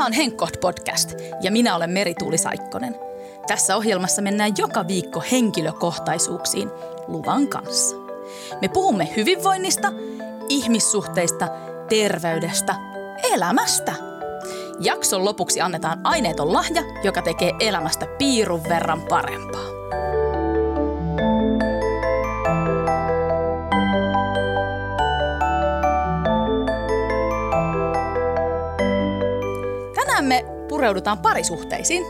Tämä on Henkkoht podcast ja minä olen Merituuli Saikkonen. Tässä ohjelmassa mennään joka viikko henkilökohtaisuuksiin luvan kanssa. Me puhumme hyvinvoinnista, ihmissuhteista, terveydestä, elämästä. Jakson lopuksi annetaan aineeton lahja, joka tekee elämästä piirun verran parempaa. Pureudutaan parisuhteisiin.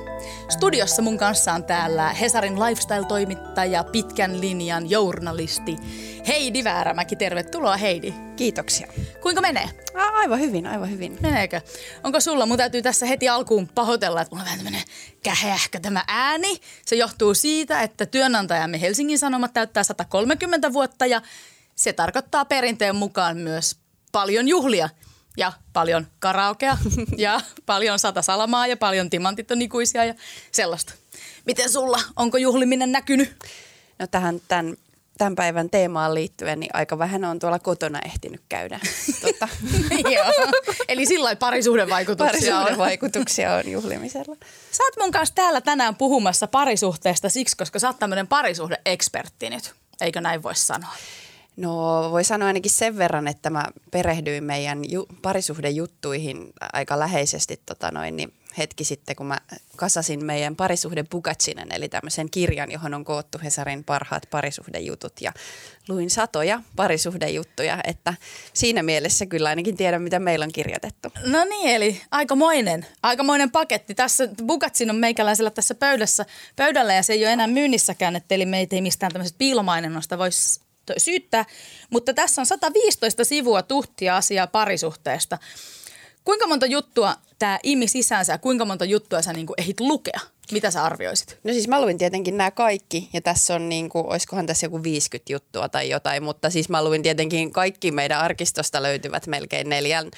Studiossa mun kanssa on täällä Hesarin lifestyle-toimittaja, pitkän linjan journalisti Heidi Väärämäki. Tervetuloa Heidi. Kiitoksia. Kuinka menee? A- aivan hyvin, aivan hyvin. Meneekö? Onko sulla? Mun täytyy tässä heti alkuun pahoitella, että mulla on vähän tämmönen kähähkä tämä ääni. Se johtuu siitä, että työnantajamme Helsingin Sanomat täyttää 130 vuotta ja se tarkoittaa perinteen mukaan myös paljon juhlia ja paljon karaokea ja paljon sata salamaa ja paljon timantit on ikuisia ja sellaista. Miten sulla? Onko juhliminen näkynyt? No tähän tämän, tämän päivän teemaan liittyen, niin aika vähän on tuolla kotona ehtinyt käydä. tota, Joo. Eli sillä parisuhdevaikutuksia on. vaikutuksia on juhlimisella. Sä oot mun kanssa täällä tänään puhumassa parisuhteesta siksi, koska sä oot tämmönen parisuhde-ekspertti nyt. Eikö näin voi sanoa? No voi sanoa ainakin sen verran, että mä perehdyin meidän ju- parisuhdejuttuihin aika läheisesti tota noin, niin hetki sitten, kun mä kasasin meidän parisuhde Bukatsinen, eli tämmöisen kirjan, johon on koottu Hesarin parhaat parisuhdejutut ja luin satoja parisuhdejuttuja, että siinä mielessä kyllä ainakin tiedän, mitä meillä on kirjoitettu. No niin, eli aikamoinen, aikamoinen paketti. Tässä Bukatsin on meikäläisellä tässä pöydässä, pöydällä ja se ei ole enää myynnissäkään, että eli meitä ei mistään tämmöisestä piilomainonnosta voisi syyttää. Mutta tässä on 115 sivua tuhtia asiaa parisuhteesta. Kuinka monta juttua tämä imi sisäänsä ja kuinka monta juttua sä niinku ehdit lukea? Mitä sä arvioisit? No siis mä luin tietenkin nämä kaikki ja tässä on niin kuin, olisikohan tässä joku 50 juttua tai jotain, mutta siis mä luin tietenkin kaikki meidän arkistosta löytyvät melkein neljän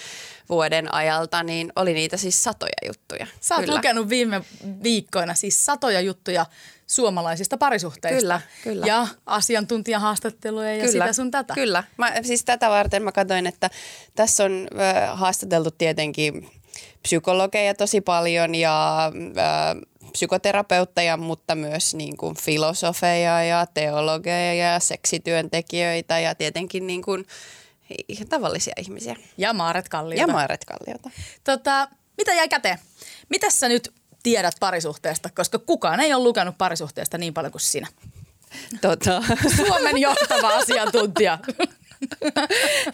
vuoden ajalta, niin oli niitä siis satoja juttuja. Sä oot Kyllä. lukenut viime viikkoina siis satoja juttuja suomalaisista parisuhteista. Kyllä, kyllä. Ja asiantuntijahaastatteluja ja Kyllä, sitä sun tätä. Kyllä. Mä, siis tätä varten mä katsoin, että tässä on ö, haastateltu tietenkin psykologeja tosi paljon ja ö, psykoterapeutteja, mutta myös niin kuin filosofeja ja teologeja ja seksityöntekijöitä ja tietenkin niin kuin ihan tavallisia ihmisiä. Ja Maaret Kalliota. Ja Maaret Kalliota. Tota, mitä jäi käteen? Mitä sä nyt tiedät parisuhteesta, koska kukaan ei ole lukenut parisuhteesta niin paljon kuin sinä. Tota. Suomen johtava asiantuntija.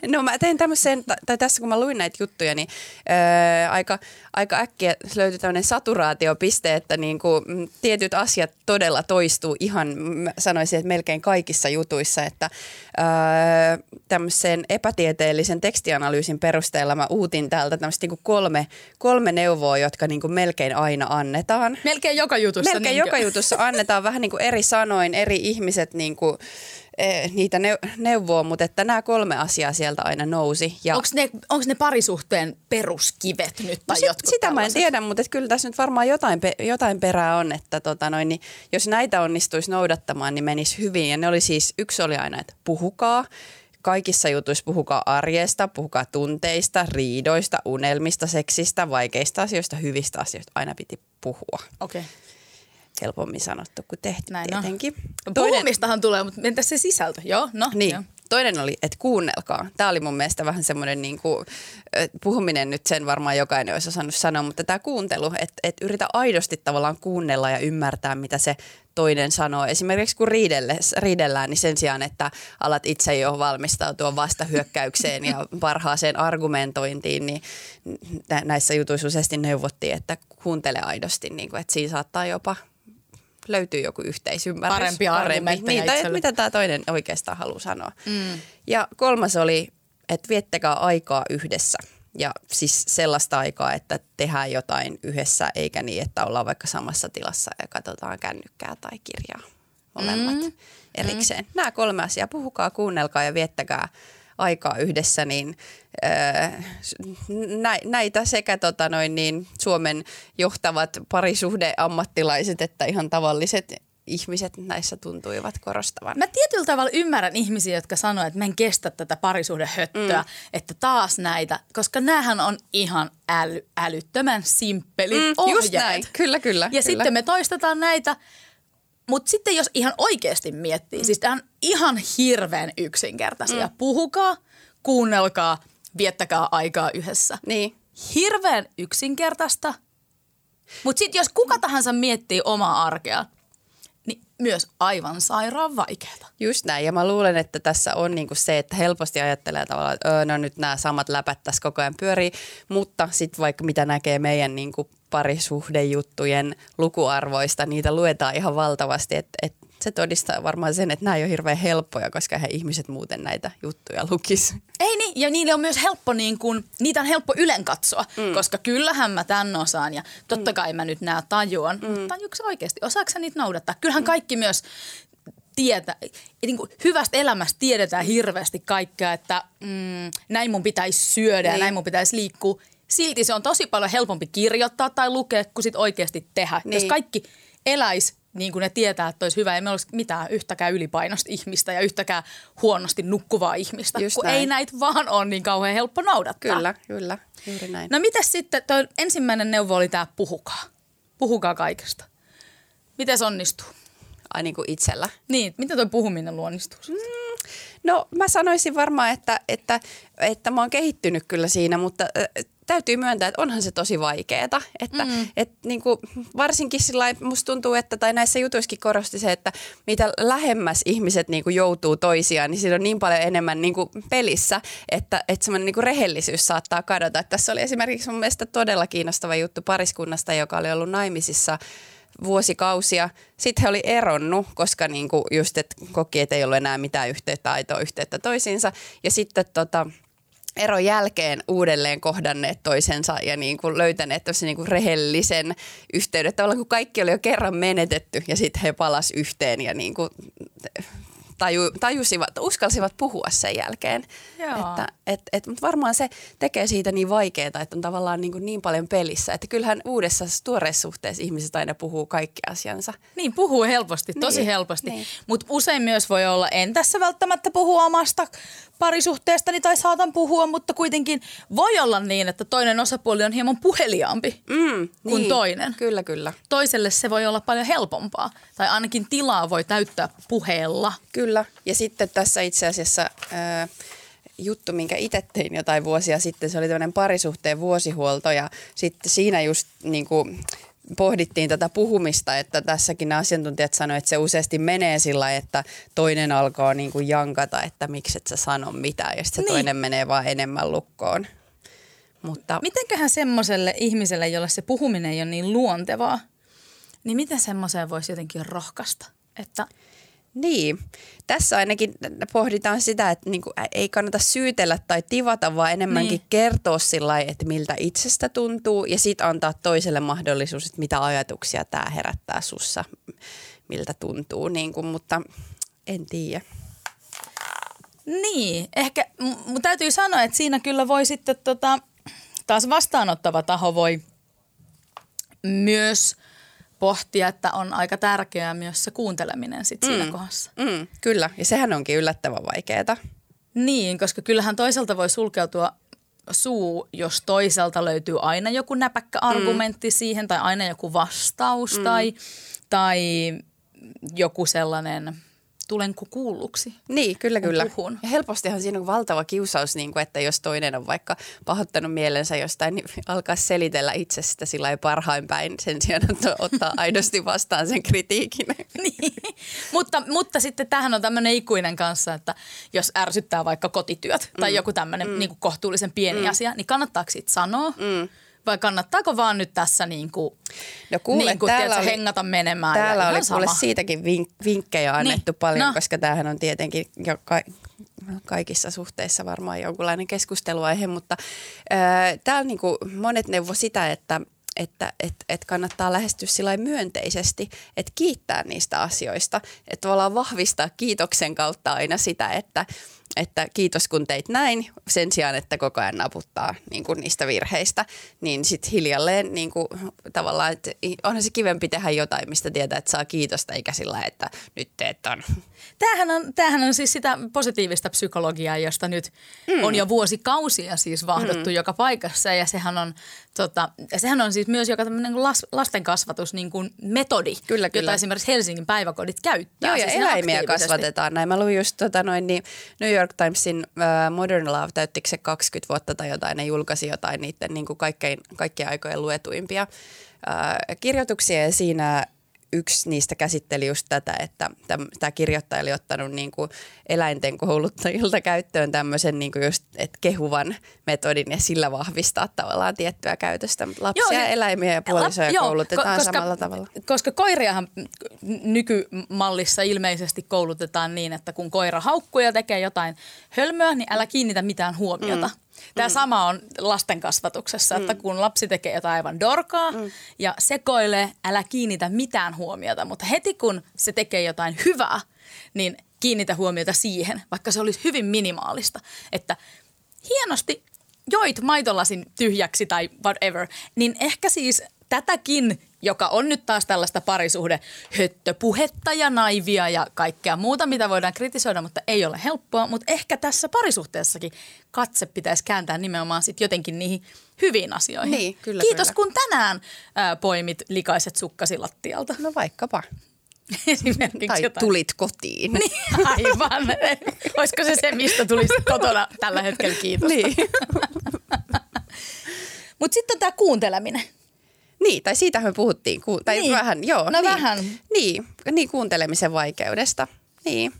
No mä tein tämmöisen, tai tässä kun mä luin näitä juttuja, niin ää, aika, aika äkkiä löytyi tämmöinen saturaatiopiste, että niin kuin, mm, tietyt asiat todella toistuu ihan, mä sanoisin, että melkein kaikissa jutuissa, että ää, tämmöisen epätieteellisen tekstianalyysin perusteella mä uutin täältä tämmöistä niin kuin kolme, kolme neuvoa, jotka niin kuin melkein aina annetaan. Melkein joka jutussa. Melkein niinkö? joka jutussa annetaan vähän niin kuin eri sanoin, eri ihmiset niin kuin, eh, niitä neu- neuvoo, mutta että nämä kolme asiaa sieltä aina nousi. Ja Onko ne, onks ne parisuhteen peruskivet nyt tai No jotkut sitä mä en tällaiset? tiedä, mutta kyllä tässä nyt varmaan jotain, jotain perää on, että tota noin, niin jos näitä onnistuisi noudattamaan, niin menisi hyvin. Ja ne oli siis, yksi oli aina, että puhukaa. Kaikissa jutuissa puhukaa arjesta, puhukaa tunteista, riidoista, unelmista, seksistä, vaikeista asioista, hyvistä asioista. Aina piti puhua. Okei. Helpommin sanottu kuin tehty Näin on. Tietenkin. Puhumistahan tulee, mutta entäs se sisältö? Joo, no. Niin. Joo. Toinen oli, että kuunnelkaa. Tämä oli mun mielestä vähän semmoinen niin kuin, puhuminen nyt sen varmaan jokainen olisi osannut sanoa, mutta tämä kuuntelu, että, että yritä aidosti tavallaan kuunnella ja ymmärtää, mitä se toinen sanoo. Esimerkiksi kun riidelle, riidellään, niin sen sijaan, että alat itse jo valmistautua vastahyökkäykseen ja parhaaseen argumentointiin, niin nä- näissä jutuissa useasti neuvottiin, että kuuntele aidosti, niin kuin, että siinä saattaa jopa löytyy joku yhteisymmärrys. Parempia argumentteja Niin, tai että mitä tämä toinen oikeastaan haluaa sanoa. Mm. Ja kolmas oli, että viettäkää aikaa yhdessä. Ja siis sellaista aikaa, että tehdään jotain yhdessä, eikä niin, että ollaan vaikka samassa tilassa ja katsotaan kännykkää tai kirjaa molemmat mm. erikseen. Mm. Nämä kolme asiaa, puhukaa, kuunnelkaa ja viettäkää aikaa yhdessä, niin öö, nä, näitä sekä tota noin, niin Suomen johtavat parisuhdeammattilaiset että ihan tavalliset ihmiset näissä tuntuivat korostavan. Mä tietyllä tavalla ymmärrän ihmisiä, jotka sanoo, että mä en kestä tätä parisuhdehöttöä, mm. että taas näitä, koska näähän on ihan äly, älyttömän simppelit mm, ohjeet. Just näin, kyllä, kyllä. Ja kyllä. sitten me toistetaan näitä, mutta sitten jos ihan oikeasti miettii, mm. siis tämä on ihan hirveän yksinkertaisia. Mm. Puhukaa, kuunnelkaa, viettäkää aikaa yhdessä. Niin. Hirveän yksinkertaista, mutta sitten jos kuka tahansa miettii omaa arkea, niin myös aivan sairaan vaikeaa. Just näin, ja mä luulen, että tässä on niinku se, että helposti ajattelee tavallaan, että öö, no nyt nämä samat läpät tässä koko ajan pyörii, mutta sitten vaikka mitä näkee meidän niinku parisuhdejuttujen lukuarvoista, niitä luetaan ihan valtavasti, että et se todistaa varmaan sen, että nämä ei ole hirveän helppoja, koska he ihmiset muuten näitä juttuja lukis. Ei niin, ja niille on myös helppo, niin kun, niitä on helppo ylen katsoa, mm. koska kyllähän mä tämän osaan ja totta mm. kai mä nyt nämä tajuan, mm. mutta tajuuko oikeasti, osaako niitä noudattaa? Kyllähän mm. kaikki myös tietää, niin kuin hyvästä elämästä tiedetään hirveästi kaikkea, että mm, näin mun pitäisi syödä niin. ja näin mun pitäisi liikkua. Silti se on tosi paljon helpompi kirjoittaa tai lukea kuin sit oikeasti tehdä. Niin. Jos kaikki eläisi niin kuin ne tietää, että olisi hyvä. Ei meillä olisi mitään yhtäkään ylipainosta ihmistä ja yhtäkään huonosti nukkuvaa ihmistä, Just kun näin. ei näitä vaan ole niin kauhean helppo noudattaa. Kyllä, kyllä, juuri näin. No mitä sitten, tuo ensimmäinen neuvo oli tämä puhukaa. Puhukaa kaikesta. Miten se onnistuu? Ai niin kuin itsellä? Niin, miten tuo puhuminen luonnistuu? Mm, no mä sanoisin varmaan, että, että, että mä oon kehittynyt kyllä siinä, mutta täytyy myöntää, että onhan se tosi vaikeeta. Että, mm. et, niin kuin, varsinkin sillä musta tuntuu, että tai näissä jutuissakin korosti se, että mitä lähemmäs ihmiset niin kuin joutuu toisiaan, niin siinä on niin paljon enemmän niin kuin pelissä, että, että semmoinen niin kuin rehellisyys saattaa kadota. Että tässä oli esimerkiksi mun mielestä todella kiinnostava juttu pariskunnasta, joka oli ollut naimisissa vuosikausia. Sitten he oli eronnut, koska niinku just, että koki, että ei ollut enää mitään yhteyttä, aitoa yhteyttä toisiinsa. Ja sitten tota, eron jälkeen uudelleen kohdanneet toisensa ja niin kuin löytäneet niin kuin rehellisen yhteyden. Tavallaan kun kaikki oli jo kerran menetetty ja sitten he palas yhteen ja niin kuin taju, tajusivat, uskalsivat puhua sen jälkeen. Että, et, et, mutta varmaan se tekee siitä niin vaikeaa, että on tavallaan niin, kuin niin paljon pelissä. Että kyllähän uudessa tuoreessa suhteessa ihmiset aina puhuu kaikki asiansa. Niin, puhuu helposti, tosi niin, helposti. Niin. Mutta usein myös voi olla, en tässä välttämättä puhu omasta parisuhteestani tai saatan puhua, mutta kuitenkin voi olla niin, että toinen osapuoli on hieman puheliaampi mm, kuin niin. toinen. Kyllä, kyllä. Toiselle se voi olla paljon helpompaa tai ainakin tilaa voi täyttää puheella. Kyllä, ja sitten tässä itse asiassa... Ää, juttu, minkä itse tein jotain vuosia sitten. Se oli tämmöinen parisuhteen vuosihuolto ja sitten siinä just niin kuin, pohdittiin tätä puhumista, että tässäkin asiantuntijat sanoivat, että se useasti menee sillä että toinen alkaa niin kuin jankata, että miksi et sä sano mitään ja sitten niin. toinen menee vaan enemmän lukkoon. Mutta... Mitenköhän semmoiselle ihmiselle, jolle se puhuminen ei ole niin luontevaa, niin miten semmoiseen voisi jotenkin rohkaista? Että niin, tässä ainakin pohditaan sitä, että niinku, ei kannata syytellä tai tivata, vaan enemmänkin niin. kertoa sillä että miltä itsestä tuntuu ja sitten antaa toiselle mahdollisuus, että mitä ajatuksia tämä herättää sussa, miltä tuntuu, niinku, mutta en tiedä. Niin, ehkä mun täytyy sanoa, että siinä kyllä voi sitten tota, taas vastaanottava taho voi myös – pohtia, että on aika tärkeää myös se kuunteleminen sit mm. siinä kohdassa. Mm, kyllä, ja sehän onkin yllättävän vaikeaa. Niin, koska kyllähän toiselta voi sulkeutua suu, jos toiselta löytyy aina joku näpäkkä argumentti mm. siihen tai aina joku vastaus mm. tai, tai joku sellainen – tulenko kuulluksi. Niin, kyllä, kyllä. Puhun. Ja helpostihan siinä on valtava kiusaus, niin kuin, että jos toinen on vaikka pahoittanut mielensä jostain, niin alkaa selitellä itsestä sillä parhain päin sen sijaan, että ottaa aidosti vastaan sen kritiikin. niin, mutta, mutta sitten tähän on tämmöinen ikuinen kanssa, että jos ärsyttää vaikka kotityöt tai mm. joku tämmöinen mm. niin kohtuullisen pieni mm. asia, niin kannattaako siitä sanoa? Mm vai kannattaako vaan nyt tässä niin kuin, no kuule, niin kuin, tiedätkö, oli, hengata menemään? Täällä oli kuule siitäkin vink- vinkkejä annettu niin. paljon, no. koska tämähän on tietenkin jo ka- kaikissa suhteissa varmaan jonkunlainen keskusteluaihe, mutta äh, täällä niin kuin monet neuvo sitä, että että et, et kannattaa lähestyä sillä myönteisesti, että kiittää niistä asioista. Että tavallaan vahvistaa kiitoksen kautta aina sitä, että että kiitos kun teit näin, sen sijaan, että koko ajan naputtaa niin kuin niistä virheistä, niin sitten hiljalleen niin kuin, tavallaan, että onhan se kivempi tehdä jotain, mistä tietää, että saa kiitosta, eikä sillä, että nyt teet on. Tämähän on, tämähän on siis sitä positiivista psykologiaa, josta nyt mm. on jo vuosikausia siis vahdottu mm. joka paikassa ja sehän on, tota, sehän on siis myös joka tämmöinen las, lasten kasvatus niin kuin metodi, kyllä, kyllä. jota esimerkiksi Helsingin päiväkodit käyttää. Joo ja siis eläimiä kasvatetaan näin. Mä luin just tota, noin, niin New York Timesin uh, Modern Love, täyttikö se 20 vuotta tai jotain, ne julkaisi jotain niiden niin kuin kaikkein, kaikkien aikojen luetuimpia uh, kirjoituksia ja siinä yksi niistä käsitteli just tätä, että tämä kirjoittaja oli ottanut niin kuin eläinten kouluttajilta käyttöön tämmöisen niin kuin just, että kehuvan metodin ja sillä vahvistaa tavallaan tiettyä käytöstä. Lapsia, joo, ja eläimiä ja puolisoja la, koulutetaan koska, samalla tavalla. Koska koiriahan nykymallissa ilmeisesti koulutetaan niin, että kun koira haukkuu ja tekee jotain hölmöä, niin älä kiinnitä mitään huomiota. Mm. Tämä mm. sama on lasten kasvatuksessa, mm. että kun lapsi tekee jotain aivan dorkaa mm. ja sekoilee, älä kiinnitä mitään huomiota, mutta heti kun se tekee jotain hyvää, niin kiinnitä huomiota siihen, vaikka se olisi hyvin minimaalista, että hienosti joit maitolasin tyhjäksi tai whatever, niin ehkä siis tätäkin joka on nyt taas tällaista parisuhde höttöpuhetta ja naivia ja kaikkea muuta, mitä voidaan kritisoida, mutta ei ole helppoa. Mutta ehkä tässä parisuhteessakin katse pitäisi kääntää nimenomaan sit jotenkin niihin hyviin asioihin. Niin, kyllä, Kiitos kyllä. kun tänään ää, poimit likaiset sukkasi lattialta. No vaikkapa. Esimerkiksi tai jotain. tulit kotiin. Niin, aivan. Olisiko se se, mistä tulisi kotona tällä hetkellä kiitos. Niin. Mutta sitten on tämä kuunteleminen. Niin, tai siitähän me puhuttiin. Ku, tai niin. vähän, joo. No niin, vähän. Niin, niin, kuuntelemisen vaikeudesta. Niin.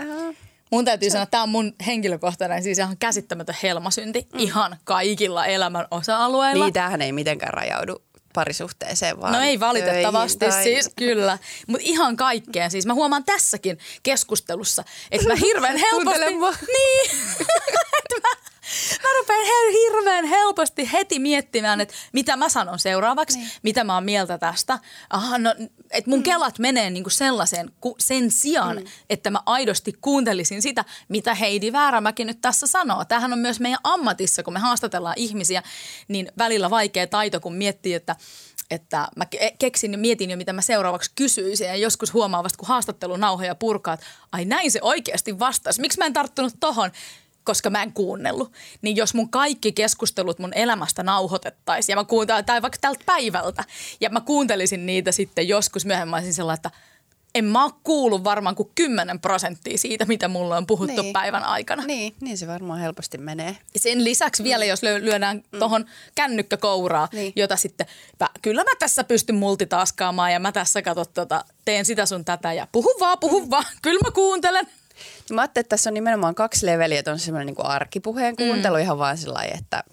Äh, mun täytyy se... sanoa, että tämä on mun henkilökohtainen, siis ihan käsittämätön helmasynti mm. ihan kaikilla elämän osa-alueilla. Niin, tämähän ei mitenkään rajaudu parisuhteeseen vaan No ei valitettavasti tai... siis, kyllä. Mutta ihan kaikkeen. Siis mä huomaan tässäkin keskustelussa, että mä hirveän helposti... niin, että mä mä rupean hirveän helposti heti miettimään, että mitä mä sanon seuraavaksi, niin. mitä mä oon mieltä tästä. Aha, no, että mun mm. kelat menee niinku sellaiseen sen sijaan, mm. että mä aidosti kuuntelisin sitä, mitä Heidi Väärämäki nyt tässä sanoo. Tämähän on myös meidän ammatissa, kun me haastatellaan ihmisiä, niin välillä vaikea taito, kun miettii, että että mä keksin ja mietin jo, mitä mä seuraavaksi kysyisin. Ja joskus huomaa vasta, kun haastattelunauhoja purkaa, että ai näin se oikeasti vastasi. Miksi mä en tarttunut tohon? Koska mä en kuunnellut. Niin jos mun kaikki keskustelut mun elämästä nauhoitettaisiin ja mä kuuntelin, tai vaikka tältä päivältä, ja mä kuuntelisin niitä sitten joskus myöhemmin, mä olisin sellainen, että en mä ole kuullut varmaan kuin 10 prosenttia siitä, mitä mulla on puhuttu niin. päivän aikana. Niin, niin se varmaan helposti menee. Ja sen lisäksi vielä, jos lyödään mm. tuohon kännykkäkouraa, niin. jota sitten, mä, kyllä mä tässä pystyn multitaskaamaan ja mä tässä katsot, tota, teen sitä sun tätä ja puhu vaan, puhu mm. vaan, kyllä mä kuuntelen. Mä ajattelin, että tässä on nimenomaan kaksi leveliä, että on semmoinen niin kuin arkipuheen kuuntelu mm. ihan vaan sillä että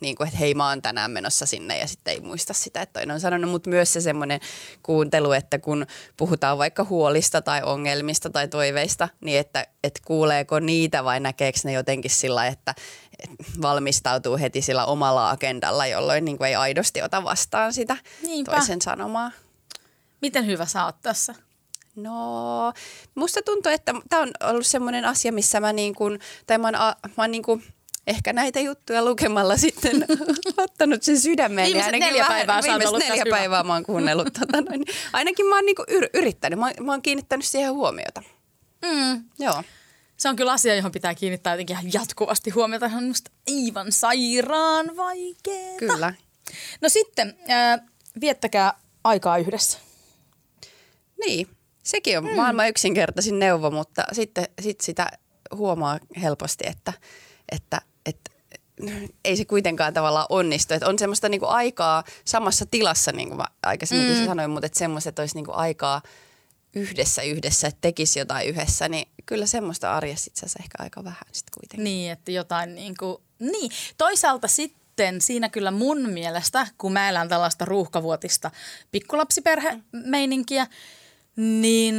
niin kuin, että hei mä oon tänään menossa sinne ja sitten ei muista sitä, että toinen on sanonut, mutta myös se semmoinen kuuntelu, että kun puhutaan vaikka huolista tai ongelmista tai toiveista, niin että, että kuuleeko niitä vai näkeekö ne jotenkin sillä, että, että valmistautuu heti sillä omalla agendalla, jolloin niin kuin ei aidosti ota vastaan sitä Niinpä. toisen sanomaa. Miten hyvä sä oot tässä? No, musta tuntuu, että tämä on ollut semmoinen asia, missä mä niin kuin, tai mä oon, mä oon niin kuin, ehkä näitä juttuja lukemalla sitten ottanut sen sydämeen. Viimeiset neljä vähän, päivää viimeiset neljä päivää mä oon kuunnellut. tota, noin. Ainakin mä oon niinku yr- yrittänyt, mä, oon, mä oon kiinnittänyt siihen huomiota. Mm. Joo. Se on kyllä asia, johon pitää kiinnittää jotenkin ihan jatkuvasti huomiota. Se on musta aivan sairaan vaikeaa. Kyllä. No sitten, äh, viettäkää aikaa yhdessä. Niin. Sekin on mm. maailman yksinkertaisin neuvo, mutta sitten sit sitä huomaa helposti, että, että, että ei se kuitenkaan tavallaan onnistu. Että on semmoista niinku aikaa samassa tilassa, niin kuin mä aikaisemmin mm. sanoin, mutta että semmoista, että olisi niinku aikaa yhdessä yhdessä, että tekisi jotain yhdessä, niin kyllä semmoista arjessa itse asiassa ehkä aika vähän sitten kuitenkin. Niin, että jotain niin kuin, niin. Toisaalta sitten siinä kyllä mun mielestä, kun mä elän tällaista ruuhkavuotista pikkulapsiperhemeininkiä, niin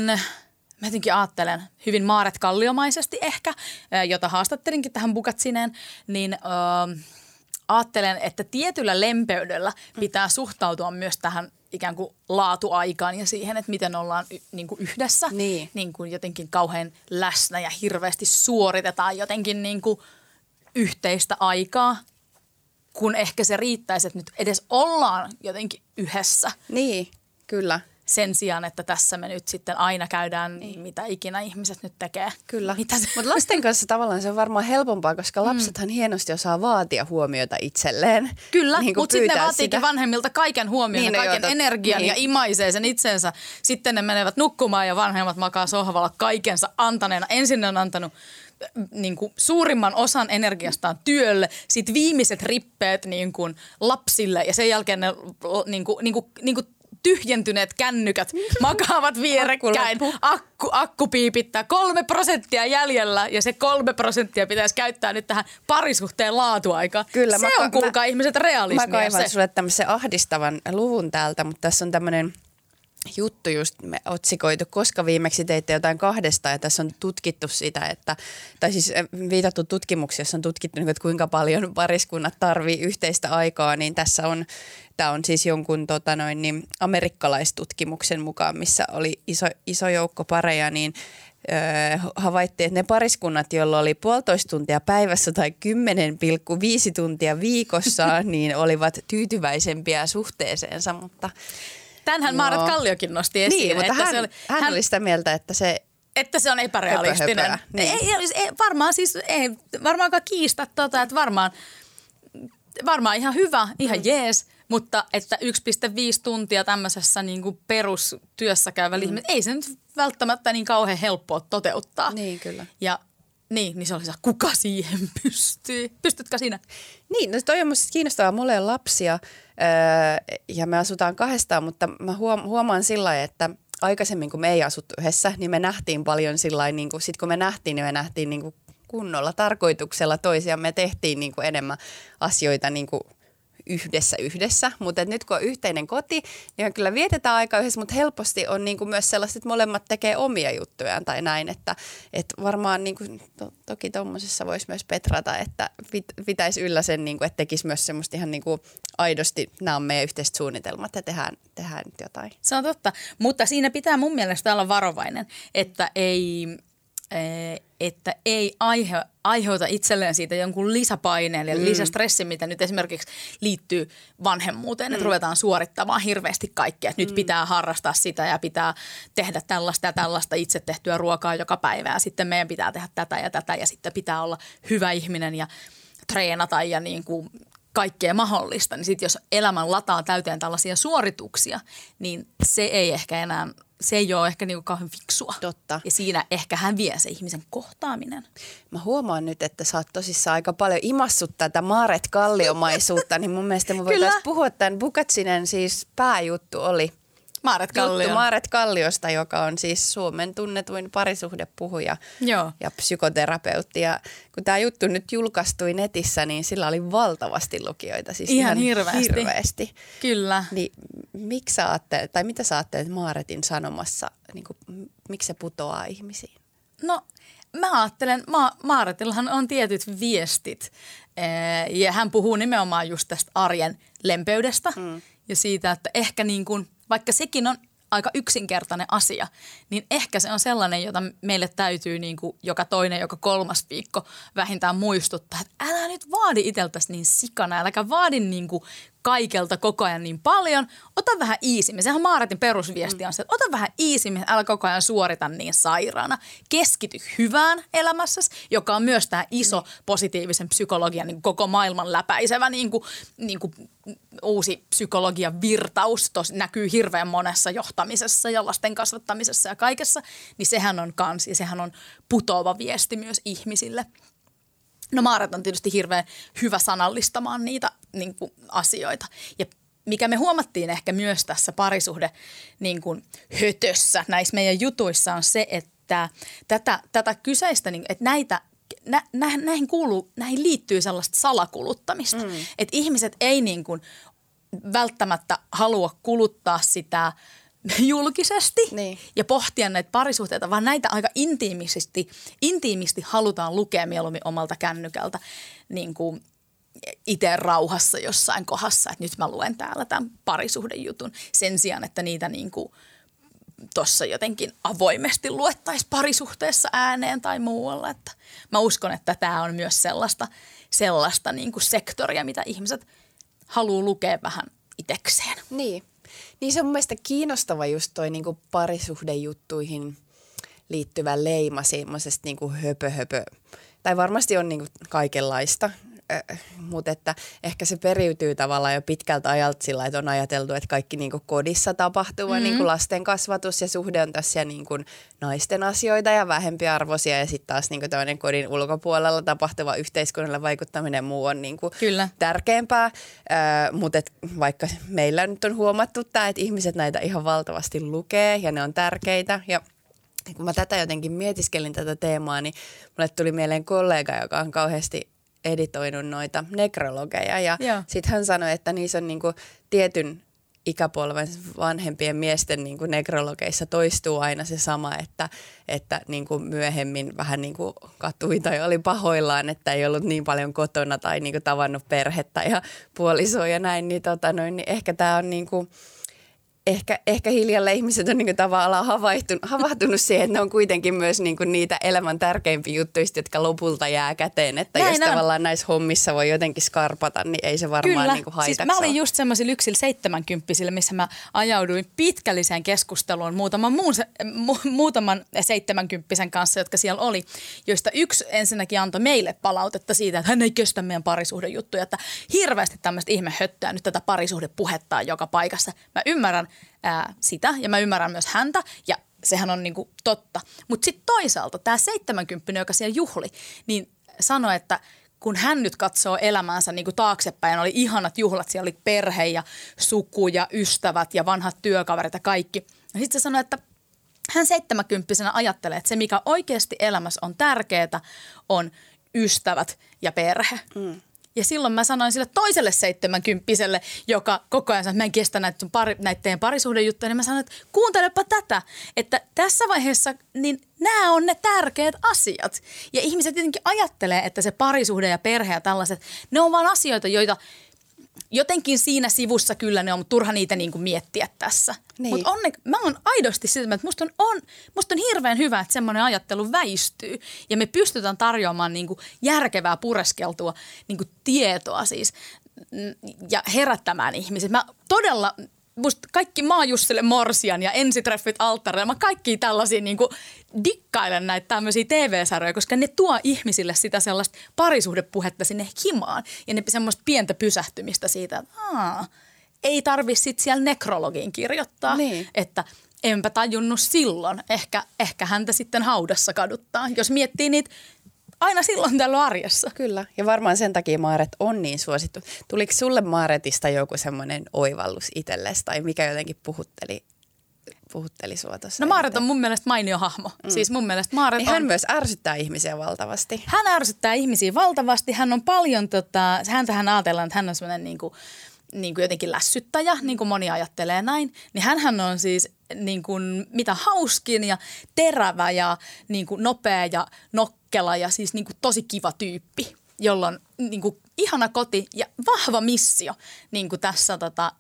mä jotenkin ajattelen hyvin Maaret Kalliomaisesti ehkä, jota haastattelinkin tähän Bukatsineen, niin ö, ajattelen, että tietyllä lempeydellä pitää suhtautua myös tähän ikään kuin laatuaikaan ja siihen, että miten ollaan y- niin kuin yhdessä. Niin. niin kuin jotenkin kauhean läsnä ja hirveästi suoritetaan jotenkin niin kuin yhteistä aikaa, kun ehkä se riittäisi, että nyt edes ollaan jotenkin yhdessä Niin, kyllä. Sen sijaan, että tässä me nyt sitten aina käydään, niin. mitä ikinä ihmiset nyt tekee. Kyllä. Mutta lasten kanssa tavallaan se on varmaan helpompaa, koska lapsethan hienosti osaa vaatia huomiota itselleen. Kyllä, Niin mutta sitten ne vaatiikin sitä. vanhemmilta kaiken huomioon Niin, ja no kaiken joo, tot- energian niin. ja imaisee sen itsensä. Sitten ne menevät nukkumaan ja vanhemmat makaa sohvalla kaikensa antaneena. Ensin ne on antanut äh, niin kuin suurimman osan energiastaan työlle, sitten viimeiset rippeet niin kuin lapsille ja sen jälkeen ne niin kuin, niin kuin, niin kuin tyhjentyneet kännykät makaavat vierekkäin. Akku Akku, piipittää kolme prosenttia jäljellä ja se kolme prosenttia pitäisi käyttää nyt tähän parisuhteen laatuaikaan. Kyllä, se mä on kuulkaa mä- ihmiset realismia. Mä kaivan se. sulle tämmöisen ahdistavan luvun täältä, mutta tässä on tämmöinen juttu just me otsikoitu, koska viimeksi teitte jotain kahdesta ja tässä on tutkittu sitä, että, tai siis äh, viitattu tutkimuksiin, jossa on tutkittu, että kuinka paljon pariskunnat tarvii yhteistä aikaa, niin tässä on, tämä on siis jonkun tota noin, niin, amerikkalaistutkimuksen mukaan, missä oli iso, iso joukko pareja, niin öö, havaittiin, että ne pariskunnat, joilla oli puolitoista tuntia päivässä tai 10,5 tuntia viikossa, niin olivat tyytyväisempiä suhteeseensa, mutta Tänhän Joo. Maaret Kalliokin nosti esiin, niin, mutta että, hän, se oli, hän, hän oli sitä mieltä, että se että se on epärealistinen. Höpö, höpöä, niin. ei, ei, ei, varmaan siis, ei varmaankaan kiistä tota, että varmaan, varmaan ihan hyvä, ihan mm. jees, mutta että 1,5 tuntia tämmöisessä niin kuin perustyössä käyvällä mm. ei se nyt välttämättä niin kauhean helppoa toteuttaa. Niin, kyllä. Ja niin, niin se oli se, kuka siihen pystyy? Pystytkö sinä? Niin, no toi on musta kiinnostavaa. Mulla ole lapsia öö, ja me asutaan kahdestaan, mutta mä huom- huomaan sillä että aikaisemmin kun me ei asuttu yhdessä, niin me nähtiin paljon sillä niin sit kun me nähtiin, niin me nähtiin niin kuin kunnolla tarkoituksella toisiaan. Me tehtiin niin kuin enemmän asioita niin kuin yhdessä yhdessä, mutta nyt kun on yhteinen koti, niin kyllä vietetään aika yhdessä, mutta helposti on niin kuin myös sellaiset, että molemmat tekee omia juttujaan tai näin, että, että varmaan niin kuin, to, toki tuommoisessa voisi myös petrata, että pit, pitäisi yllä sen, niin kuin, että tekisi myös semmoista ihan niin kuin aidosti, nämä on meidän yhteiset suunnitelmat ja tehdään, tehdään jotain. Se on totta, mutta siinä pitää mun mielestä olla varovainen, että ei, että ei aihe, aiheuta itselleen siitä jonkun lisäpaineen ja mm. lisästressin, mitä nyt esimerkiksi liittyy vanhemmuuteen, mm. että ruvetaan suorittamaan hirveästi kaikkea, että nyt pitää harrastaa sitä ja pitää tehdä tällaista ja tällaista itse tehtyä ruokaa joka päivä ja sitten meidän pitää tehdä tätä ja tätä ja sitten pitää olla hyvä ihminen ja treenata ja niin kuin kaikkea mahdollista, niin sitten jos elämän lataa täyteen tällaisia suorituksia, niin se ei ehkä enää, se ei ole ehkä niinku kauhean fiksua. Totta. Ja siinä ehkä hän vie se ihmisen kohtaaminen. Mä huomaan nyt, että sä oot tosissaan aika paljon imassut tätä Maaret Kalliomaisuutta, niin mun mielestä mun voitaisiin puhua tämän Bukatsinen siis pääjuttu oli Maaret Kallio. juttu Maaret Kalliosta, joka on siis Suomen tunnetuin parisuhdepuhuja Joo. ja psykoterapeutti. Ja kun tämä juttu nyt julkaistui netissä, niin sillä oli valtavasti lukijoita, siis Ihan hirveästi. hirveästi. Kyllä. Niin miksi sä ajattelet, tai mitä sä ajattelet Maaretin sanomassa, niin kuin, miksi se putoaa ihmisiin? No mä ajattelen, Ma- Maaretillahan on tietyt viestit eh, ja hän puhuu nimenomaan just tästä arjen lempeydestä mm. ja siitä, että ehkä niin kuin, vaikka sekin on aika yksinkertainen asia, niin ehkä se on sellainen, jota meille täytyy niin kuin joka toinen, joka kolmas viikko vähintään muistuttaa, että älä nyt vaadi itseltäsi niin sikana, äläkä vaadi niin kuin kaikelta koko ajan niin paljon. Ota vähän iisimmin. Sehän Maaretin perusviesti on se, että ota vähän iisimmin, älä koko ajan suorita niin sairaana. Keskity hyvään elämässäsi, joka on myös tämä iso positiivisen psykologian niin koko maailman läpäisevä niin kuin, niin kuin uusi psykologian virtaus. Tos näkyy hirveän monessa johtamisessa ja lasten kasvattamisessa ja kaikessa. Niin sehän on kans ja sehän on putoava viesti myös ihmisille. No Maaret on tietysti hirveän hyvä sanallistamaan niitä niin kuin, asioita. Ja mikä me huomattiin ehkä myös tässä parisuhde niin kuin, hötössä näissä meidän jutuissa on se, että tätä, tätä kyseistä, niin, että näitä nä, nä, näihin, kuuluu, näihin liittyy sellaista salakuluttamista. Mm. Että ihmiset ei niin kuin, välttämättä halua kuluttaa sitä julkisesti Niin. ja pohtia näitä parisuhteita, vaan näitä aika intiimisti, intiimisti halutaan lukea mieluummin omalta kännykältä niin kuin itse rauhassa jossain kohdassa, että nyt mä luen täällä tämän parisuhdejutun sen sijaan, että niitä niin kuin tuossa jotenkin avoimesti luettaisiin parisuhteessa ääneen tai muualla. Että mä uskon, että tämä on myös sellaista, sellaista niin kuin sektoria, mitä ihmiset haluaa lukea vähän itekseen. Niin. Niin se on mun mielestä kiinnostava just toi niin kuin parisuhdejuttuihin liittyvä leima semmoisesta niin kuin höpö, höpö. Tai varmasti on niin kuin kaikenlaista äh, mutta että ehkä se periytyy tavallaan jo pitkältä ajalta sillä, että on ajateltu, että kaikki niin kuin kodissa tapahtuva mm-hmm. niin kuin lasten kasvatus ja suhde on tässä niin kuin naisten asioita ja vähempiarvoisia ja sitten taas niin kuin kodin ulkopuolella tapahtuva yhteiskunnalle vaikuttaminen muu on niin kuin Kyllä. tärkeämpää, äh, mutta vaikka meillä nyt on huomattu tämä, että ihmiset näitä ihan valtavasti lukee ja ne on tärkeitä ja kun mä tätä jotenkin mietiskelin tätä teemaa, niin mulle tuli mieleen kollega, joka on kauheasti editoinut noita nekrologeja. Ja sitten hän sanoi, että niissä on niinku tietyn ikäpolven vanhempien miesten niin kuin nekrologeissa toistuu aina se sama, että, että niin kuin myöhemmin vähän niin kuin katui tai oli pahoillaan, että ei ollut niin paljon kotona tai niin kuin tavannut perhettä ja puolisoa ja näin, niin, tota noin, niin ehkä tämä on niin kuin – ehkä, ehkä hiljalle ihmiset on niin tavallaan havahtunut, havahtunut siihen, että ne on kuitenkin myös niin niitä elämän tärkeimpiä juttuja, jotka lopulta jää käteen. Että Näin jos on. tavallaan näissä hommissa voi jotenkin skarpata, niin ei se varmaan Kyllä. niin kuin siis mä olin just semmoisilla yksillä seitsemänkymppisillä, missä mä ajauduin pitkälliseen keskusteluun muutaman, muun, mu, muutaman seitsemänkymppisen kanssa, jotka siellä oli, joista yksi ensinnäkin antoi meille palautetta siitä, että hän ei kestä meidän parisuhdejuttuja, että hirveästi tämmöistä ihmehöttöä nyt tätä parisuhdepuhettaa joka paikassa. Mä ymmärrän, ää, sitä ja mä ymmärrän myös häntä ja sehän on niinku totta. Mutta sitten toisaalta tämä 70 joka siellä juhli, niin sanoi, että kun hän nyt katsoo elämäänsä niin kuin taaksepäin, oli ihanat juhlat, siellä oli perhe ja suku ja ystävät ja vanhat työkaverit ja kaikki. Ja sitten se sanoi, että hän seitsemäkymppisenä ajattelee, että se mikä oikeasti elämässä on tärkeää on ystävät ja perhe. Mm. Ja silloin mä sanoin sille toiselle seitsemänkymppiselle, joka koko ajan sanoi, että mä en kestä näitä, pari, näitä teidän parisuhdejuttuja, niin mä sanoin, että kuuntelepa tätä, että tässä vaiheessa niin nämä on ne tärkeät asiat. Ja ihmiset tietenkin ajattelee, että se parisuhde ja perhe ja tällaiset, ne on vaan asioita, joita – jotenkin siinä sivussa kyllä ne on, mutta turha niitä niin kuin miettiä tässä. Niin. Mutta mä oon aidosti sitä, että musta on, on, musta on hirveän hyvä, että semmoinen ajattelu väistyy. Ja me pystytään tarjoamaan niin kuin järkevää pureskeltua niin kuin tietoa siis ja herättämään ihmisiä. Mä todella musta kaikki Maajussille Morsian ja ensitreffit alttarilla, mä kaikki tällaisia niinku dikkailen näitä tämmöisiä TV-sarjoja, koska ne tuo ihmisille sitä sellaista parisuhdepuhetta sinne himaan ja ne semmoista pientä pysähtymistä siitä, että Aa, ei tarvi sitten siellä nekrologiin kirjoittaa, niin. että enpä tajunnut silloin. Ehkä, ehkä häntä sitten haudassa kaduttaa. Jos miettii niitä aina silloin täällä arjessa. Kyllä, ja varmaan sen takia Maaret on niin suosittu. Tuliko sulle Maaretista joku semmoinen oivallus itsellesi tai mikä jotenkin puhutteli puhutteli sua tuossa. No Maaret on mun mielestä mainio hahmo. Mm. Siis mun mielestä Maaret niin on... hän myös ärsyttää ihmisiä valtavasti. Hän ärsyttää ihmisiä valtavasti. Hän on paljon, tota, häntähän ajatellaan, että hän on semmoinen niin kuin, niin kuin jotenkin lässyttäjä, niin kuin moni ajattelee näin. Niin hänhän on siis niin kuin, mitä hauskin ja terävä ja niin kuin nopea ja nokkela ja siis niin kuin tosi kiva tyyppi, jolla on niin kuin ihana koti ja vahva missio niin kuin tässä tota,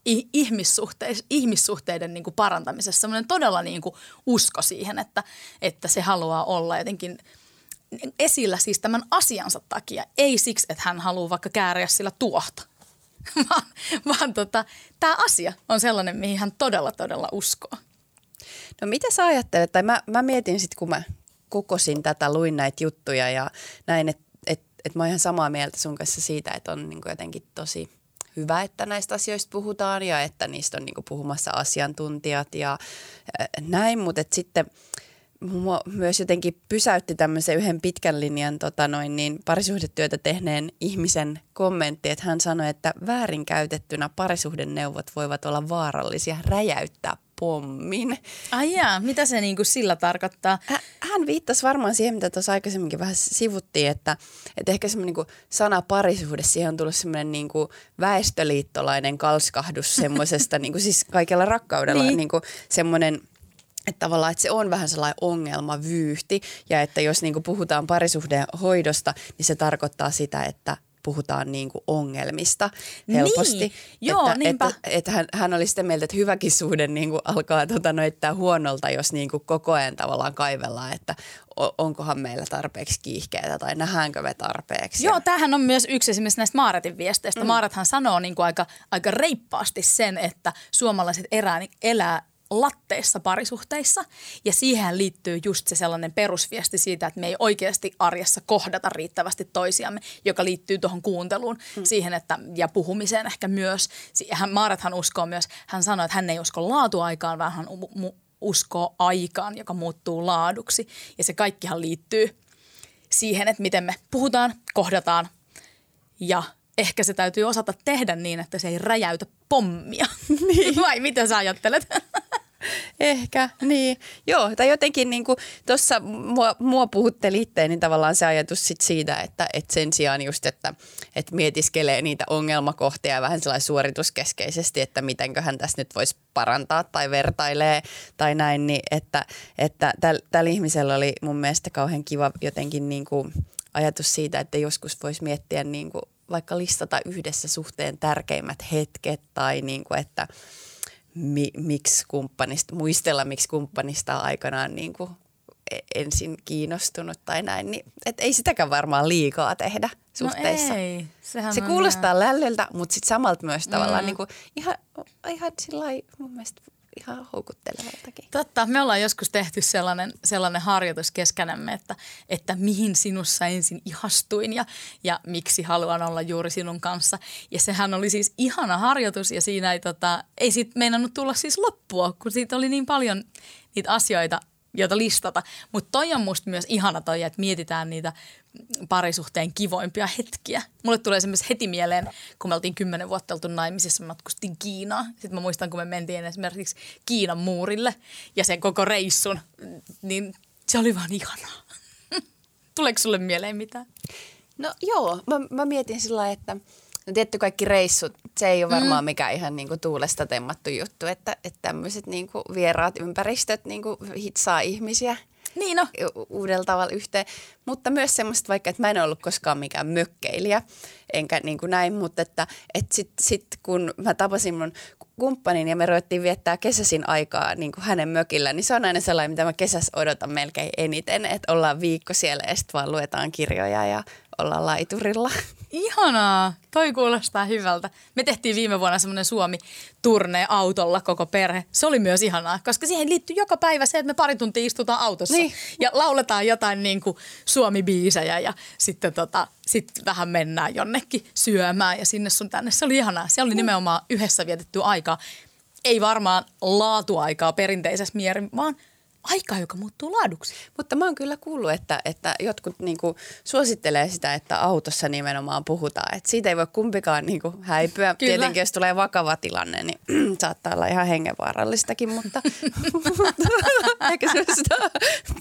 ihmissuhteiden, niin kuin parantamisessa. Sellainen todella niin kuin usko siihen, että, että se haluaa olla jotenkin esillä siis tämän asiansa takia. Ei siksi, että hän haluaa vaikka kääriä sillä tuohta, vaan, tota, tämä asia on sellainen, mihin hän todella, todella uskoo. No mitä sä ajattelet, tai mä, mä mietin sitten, kun mä kokosin tätä, luin näitä juttuja ja näin, että et, et mä oon ihan samaa mieltä sun kanssa siitä, että on niin jotenkin tosi hyvä, että näistä asioista puhutaan ja että niistä on niin puhumassa asiantuntijat ja näin, mutta sitten mua myös jotenkin pysäytti tämmöisen yhden pitkän linjan tota noin, niin parisuhdetyötä tehneen ihmisen kommentti, että hän sanoi, että väärinkäytettynä parisuhdeneuvot voivat olla vaarallisia räjäyttää pommin. Ai jaa, mitä se niin kuin sillä tarkoittaa? Hän viittasi varmaan siihen, mitä tuossa aikaisemminkin vähän sivuttiin, että, että ehkä semmoinen niin sana parisuhde, siihen on tullut semmoinen niin kuin väestöliittolainen kalskahdus semmoisesta, niin kuin siis kaikella rakkaudella niin. Niin kuin semmoinen – että tavallaan että se on vähän sellainen ongelmavyyhti ja että jos niin puhutaan parisuhteen hoidosta, niin se tarkoittaa sitä, että puhutaan niin kuin ongelmista helposti. Niin, joo, että, niinpä. Että, että hän, hän oli sitä mieltä, että hyväkin suhde niin kuin alkaa tota, noittää huonolta, jos niin kuin koko ajan tavallaan kaivellaan, että onkohan meillä tarpeeksi kiihkeitä tai nähdäänkö me tarpeeksi. Joo, tämähän on myös yksi esimerkiksi näistä Maaretin viesteistä. Mm. Maarethan sanoo niin kuin aika, aika reippaasti sen, että suomalaiset erää, elää latteissa parisuhteissa. Ja siihen liittyy just se sellainen perusviesti siitä, että me ei oikeasti arjessa kohdata riittävästi toisiamme, joka liittyy tuohon kuunteluun mm. siihen, että, ja puhumiseen ehkä myös. Hän, Maarethan uskoo myös, hän sanoi, että hän ei usko laatuaikaan, vaan hän uskoo aikaan, joka muuttuu laaduksi. Ja se kaikkihan liittyy siihen, että miten me puhutaan, kohdataan ja ehkä se täytyy osata tehdä niin, että se ei räjäytä pommia. Niin. Vai mitä sä ajattelet? Ehkä, niin. Joo, tai jotenkin niin tuossa mua, mua puhutteli itteen, niin tavallaan se ajatus sit siitä, että, että sen sijaan just, että, että mietiskelee niitä ongelmakohtia vähän sellainen suorituskeskeisesti, että mitenköhän tässä nyt voisi parantaa tai vertailee tai näin, niin että, että tällä täl ihmisellä oli mun mielestä kauhean kiva jotenkin niin kuin ajatus siitä, että joskus voisi miettiä niin kuin vaikka listata yhdessä suhteen tärkeimmät hetket tai niin kuin, että – mi, miksi kumppanista, muistella miksi kumppanista on aikanaan niin kuin e, ensin kiinnostunut tai näin, niin et ei sitäkään varmaan liikaa tehdä suhteissa. No ei, sehän Se kuulostaa ihan... lällöltä, mutta sitten samalta myös tavallaan mm. niin kuin ihan, ihan sillä mun mielestä ihan houkuttelevaltakin. Totta, me ollaan joskus tehty sellainen, sellainen harjoitus keskenämme, että, että mihin sinussa ensin ihastuin ja, ja miksi haluan olla juuri sinun kanssa. Ja sehän oli siis ihana harjoitus ja siinä ei, tota, ei siitä meinannut tulla siis loppua, kun siitä oli niin paljon niitä asioita, joita listata. Mutta toi on musta myös ihana toi, että mietitään niitä parisuhteen kivoimpia hetkiä. Mulle tulee esimerkiksi heti mieleen, kun me oltiin kymmenen vuotta oltu naimisissa, matkustin Kiinaan. Sitten mä muistan, kun me mentiin esimerkiksi Kiinan muurille ja sen koko reissun, niin se oli vaan ihanaa. Tuleeko sulle mieleen mitään? No joo, mä, mä mietin sillä että no tietty kaikki reissut, se ei ole varmaan mm. mikään ihan niinku tuulesta temmattu juttu, että, että tämmöiset niinku vieraat ympäristöt niinku hitsaa ihmisiä – niin no. uudella tavalla yhteen. Mutta myös semmoista vaikka, että mä en ollut koskaan mikään mökkeilijä, enkä niin kuin näin, mutta että, että sitten sit kun mä tapasin mun kumppanin ja me ruvettiin viettää kesäsin aikaa niin kuin hänen mökillä, niin se on aina sellainen, mitä mä kesässä odotan melkein eniten, että ollaan viikko siellä ja sitten vaan luetaan kirjoja ja ollaan laiturilla. Ihanaa, toi kuulostaa hyvältä. Me tehtiin viime vuonna semmoinen Suomi-turne autolla koko perhe. Se oli myös ihanaa, koska siihen liittyy joka päivä se, että me pari tuntia istutaan autossa niin. ja lauletaan jotain niin kuin Suomi-biisejä ja sitten tota, sit vähän mennään jonnekin syömään ja sinne sun tänne. Se oli ihanaa. Se oli nimenomaan yhdessä vietetty aikaa. Ei varmaan laatuaikaa perinteisessä mierin, vaan – aikaa, joka muuttuu laaduksi. Mutta mä oon kyllä kuullut, että, että jotkut niinku suosittelee sitä, että autossa nimenomaan puhutaan. Että siitä ei voi kumpikaan niinku häipyä. Kyllä. Tietenkin jos tulee vakava tilanne, niin saattaa olla ihan hengenvaarallistakin, mutta ehkä sellaista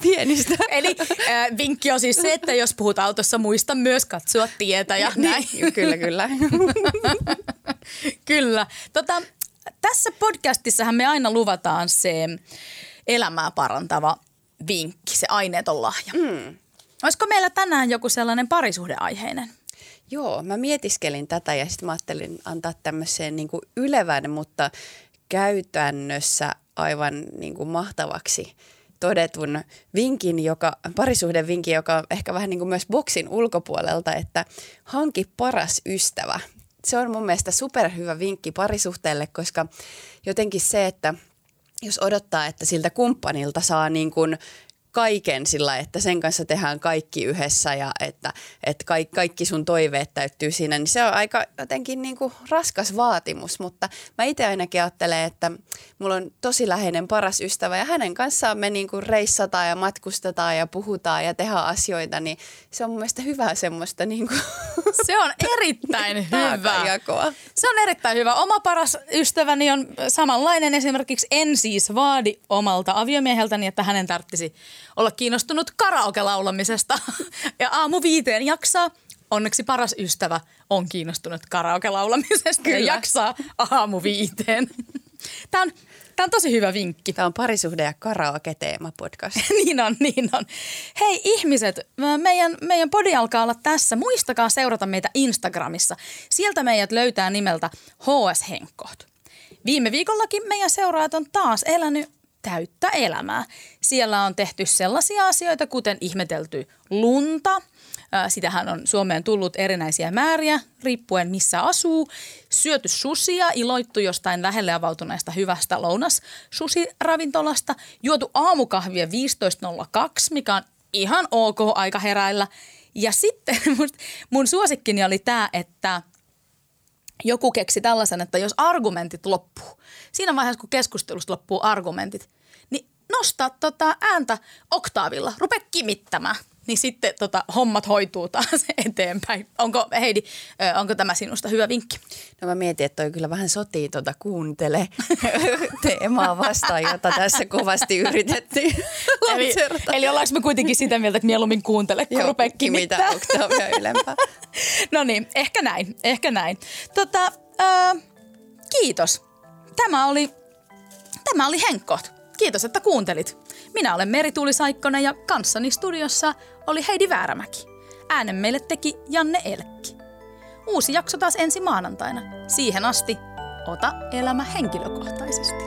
pienistä. Eli äh, vinkki on siis se, että jos puhut autossa, muista myös katsoa tietä ja niin, näin. Niin, kyllä, kyllä. kyllä. Tota, tässä podcastissahan me aina luvataan se elämää parantava vinkki, se aineeton lahja. Mm. Olisiko meillä tänään joku sellainen parisuhdeaiheinen? Joo, mä mietiskelin tätä ja sitten mä ajattelin antaa tämmöiseen niin kuin ylevän, mutta käytännössä aivan niin kuin mahtavaksi todetun vinkin, joka, parisuhden vinkin, joka on ehkä vähän niin kuin myös boksin ulkopuolelta, että hanki paras ystävä. Se on mun mielestä superhyvä vinkki parisuhteelle, koska jotenkin se, että – jos odottaa, että siltä kumppanilta saa niin kuin kaiken sillä, että sen kanssa tehdään kaikki yhdessä ja että, että kaikki, kaikki sun toiveet täyttyy siinä, niin se on aika jotenkin niin kuin raskas vaatimus, mutta mä itse ainakin ajattelen, että mulla on tosi läheinen paras ystävä ja hänen kanssaan me niin kuin reissataan ja matkustetaan ja puhutaan ja tehdään asioita, niin se on mun mielestä hyvää semmoista niin kuin Se on erittäin hyvä. Jakoa. Se on erittäin hyvä. Oma paras ystäväni on samanlainen esimerkiksi en siis vaadi omalta aviomieheltäni, että hänen tarttisi olla kiinnostunut karaoke-laulamisesta ja aamu viiteen jaksaa. Onneksi paras ystävä on kiinnostunut karaoke-laulamisesta ja jaksaa aamu viiteen. Tämä on, tämä on tosi hyvä vinkki. Tämä on parisuhde- ja karaoke-teema podcast. niin on, niin on. Hei ihmiset, meidän, meidän podi alkaa olla tässä. Muistakaa seurata meitä Instagramissa. Sieltä meidät löytää nimeltä HS Henkkoht. Viime viikollakin meidän seuraajat on taas elänyt täyttä elämää. Siellä on tehty sellaisia asioita, kuten ihmetelty lunta. Sitähän on Suomeen tullut erinäisiä määriä, riippuen missä asuu. Syöty susia, iloittu jostain lähelle avautuneesta hyvästä lounas susiravintolasta. Juotu aamukahvia 15.02, mikä on ihan ok aika heräillä. Ja sitten mun, mun suosikkini oli tämä, että joku keksi tällaisen, että jos argumentit loppuu, siinä vaiheessa kun keskustelusta loppuu argumentit, niin nostaa tota ääntä oktaavilla, rupea kimittämään niin sitten tota, hommat hoituu taas eteenpäin. Onko Heidi, onko tämä sinusta hyvä vinkki? No mä mietin, että toi kyllä vähän sotii tuota kuuntele teemaa vastaan, jota tässä kovasti yritettiin eli, eli ollaanko me kuitenkin sitä mieltä, että mieluummin kuuntele, kun rupeaa mitä oktaavia ylempää. no niin, ehkä näin, ehkä näin. Tota, äh, kiitos. Tämä oli, tämä oli Henkkot. Kiitos, että kuuntelit. Minä olen Merituuli Saikkonen ja kanssani studiossa oli Heidi Väärämäki. Äänen meille teki Janne Elkki. Uusi jakso taas ensi maanantaina. Siihen asti, ota elämä henkilökohtaisesti.